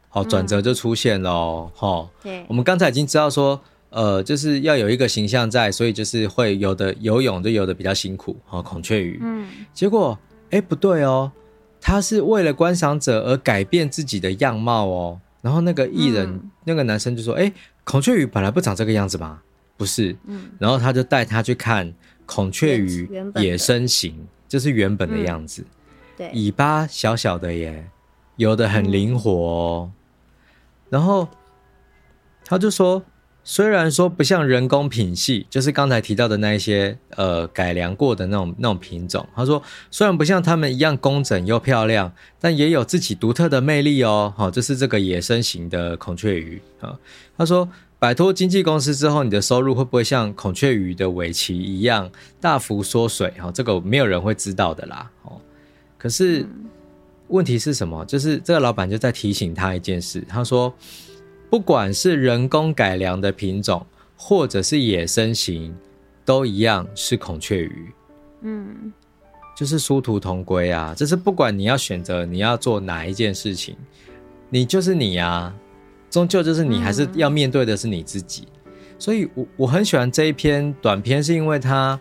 好，转折就出现了哦。齁，对，我们刚才已经知道说，呃，就是要有一个形象在，所以就是会有的游泳就游的比较辛苦。好，孔雀鱼，嗯，结果哎不对哦，他是为了观赏者而改变自己的样貌哦。然后那个艺人、嗯、那个男生就说：“哎，孔雀鱼本来不长这个样子吧？不是。嗯”然后他就带他去看孔雀鱼野生型，就是原本的样子。嗯、对，尾巴小小的耶，游的很灵活、哦。嗯、然后他就说。虽然说不像人工品系，就是刚才提到的那一些呃改良过的那种那种品种，他说虽然不像他们一样工整又漂亮，但也有自己独特的魅力哦。好，这是这个野生型的孔雀鱼啊。他说摆脱经纪公司之后，你的收入会不会像孔雀鱼的尾鳍一样大幅缩水？哈，这个没有人会知道的啦。哦，可是问题是什么？就是这个老板就在提醒他一件事，他说。不管是人工改良的品种，或者是野生型，都一样是孔雀鱼。嗯，就是殊途同归啊！就是不管你要选择你要做哪一件事情，你就是你啊，终究就是你，还是要面对的是你自己。嗯、所以我我很喜欢这一篇短篇，是因为它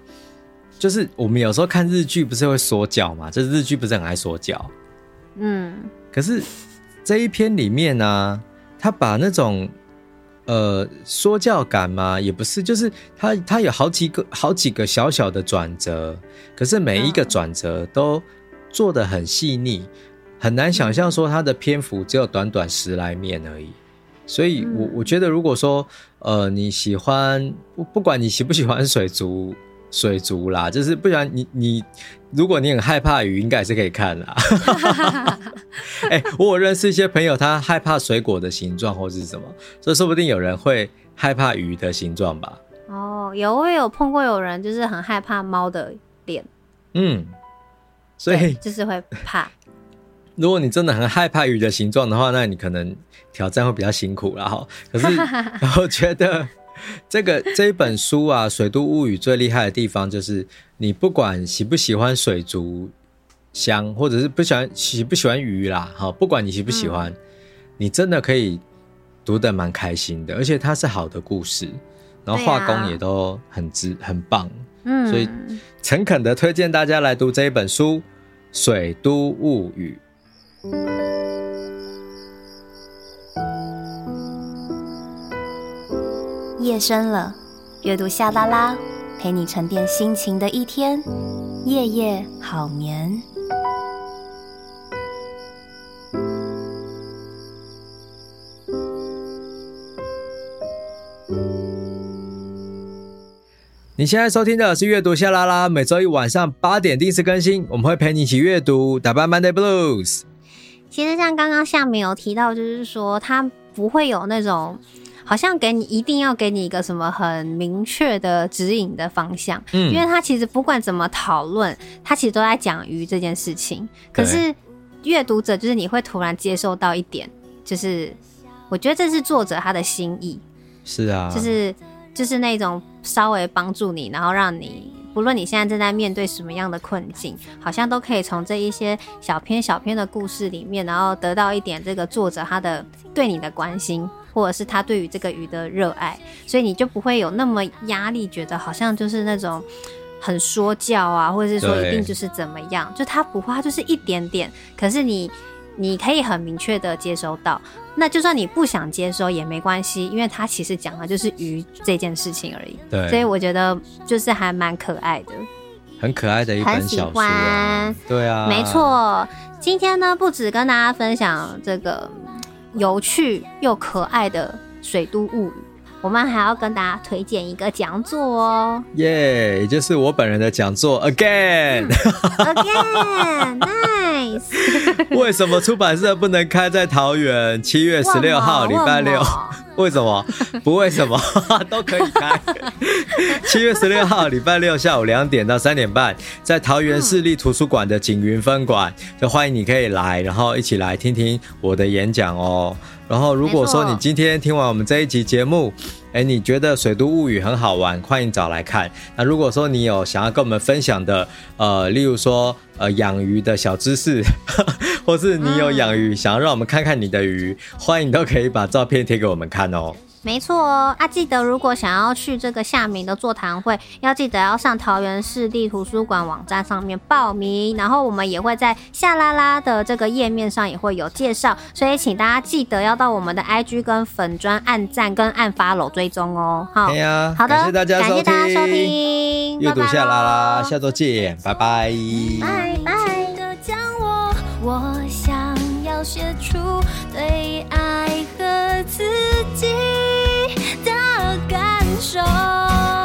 就是我们有时候看日剧不是会缩脚嘛，就是日剧不是很爱缩脚。嗯，可是这一篇里面呢、啊。他把那种，呃，说教感嘛，也不是，就是他他有好几个好几个小小的转折，可是每一个转折都做的很细腻，很难想象说他的篇幅只有短短十来面而已。所以我我觉得，如果说呃你喜欢不不管你喜不喜欢水族。水族啦，就是不然你你，如果你很害怕鱼，应该也是可以看啦。<laughs> 哎、欸，我有认识一些朋友，他害怕水果的形状或是什么，所以说不定有人会害怕鱼的形状吧。哦，有我也有碰过有人就是很害怕猫的脸。嗯，所以就是会怕。<laughs> 如果你真的很害怕鱼的形状的话，那你可能挑战会比较辛苦啦。哈。可是 <laughs> 我觉得。<laughs> 这个这一本书啊，《水都物语》最厉害的地方就是，你不管喜不喜欢水族箱，或者是不喜欢喜不喜欢鱼啦，哈，不管你喜不喜欢，嗯、你真的可以读得蛮开心的，而且它是好的故事，然后画工也都很值、啊、很棒，嗯，所以诚恳的推荐大家来读这一本书《水都物语》。夜深了，阅读夏拉拉，陪你沉淀心情的一天，夜夜好眠。你现在收听的是阅读夏拉拉，每周一晚上八点定时更新，我们会陪你一起阅读，打败 Monday Blues。其实像刚刚下面有提到，就是说它不会有那种。好像给你一定要给你一个什么很明确的指引的方向，嗯，因为他其实不管怎么讨论，他其实都在讲鱼这件事情。可是阅读者就是你会突然接受到一点，就是我觉得这是作者他的心意，是啊，就是就是那种稍微帮助你，然后让你不论你现在正在面对什么样的困境，好像都可以从这一些小篇小篇的故事里面，然后得到一点这个作者他的对你的关心。或者是他对于这个鱼的热爱，所以你就不会有那么压力，觉得好像就是那种很说教啊，或者是说一定就是怎么样，就他不会，他就是一点点。可是你你可以很明确的接收到，那就算你不想接收也没关系，因为他其实讲的就是鱼这件事情而已。对，所以我觉得就是还蛮可爱的，很可爱的一本小说啊。对啊，没错。今天呢，不止跟大家分享这个。有趣又可爱的水都物语，我们还要跟大家推荐一个讲座哦，耶，也就是我本人的讲座，again，again，nice。<laughs> 为什么出版社不能开在桃园？七月十六号礼拜六。为什么？<laughs> 不为什么 <laughs> 都可以开。<laughs> 七月十六号礼拜六下午两点到三点半，在桃园市立图书馆的景云分馆，就欢迎你可以来，然后一起来听听我的演讲哦。然后如果说你今天听完我们这一集节目，哎，你觉得《水都物语》很好玩，欢迎找来看。那如果说你有想要跟我们分享的，呃，例如说呃养鱼的小知识，<laughs> 或是你有养鱼、嗯、想要让我们看看你的鱼，欢迎都可以把照片贴给我们看哦。没错哦，啊，记得如果想要去这个夏明的座谈会，要记得要上桃园市立图书馆网站上面报名，然后我们也会在夏拉拉的这个页面上也会有介绍，所以请大家记得要到我们的 <laughs> IG 跟粉砖按赞跟按 follow 追踪哦。好，对啊，好的，感谢大家收听，感谢大家收听，阅读夏拉拉，下周见，拜拜，拜拜。我想要写出对爱和自己。分手。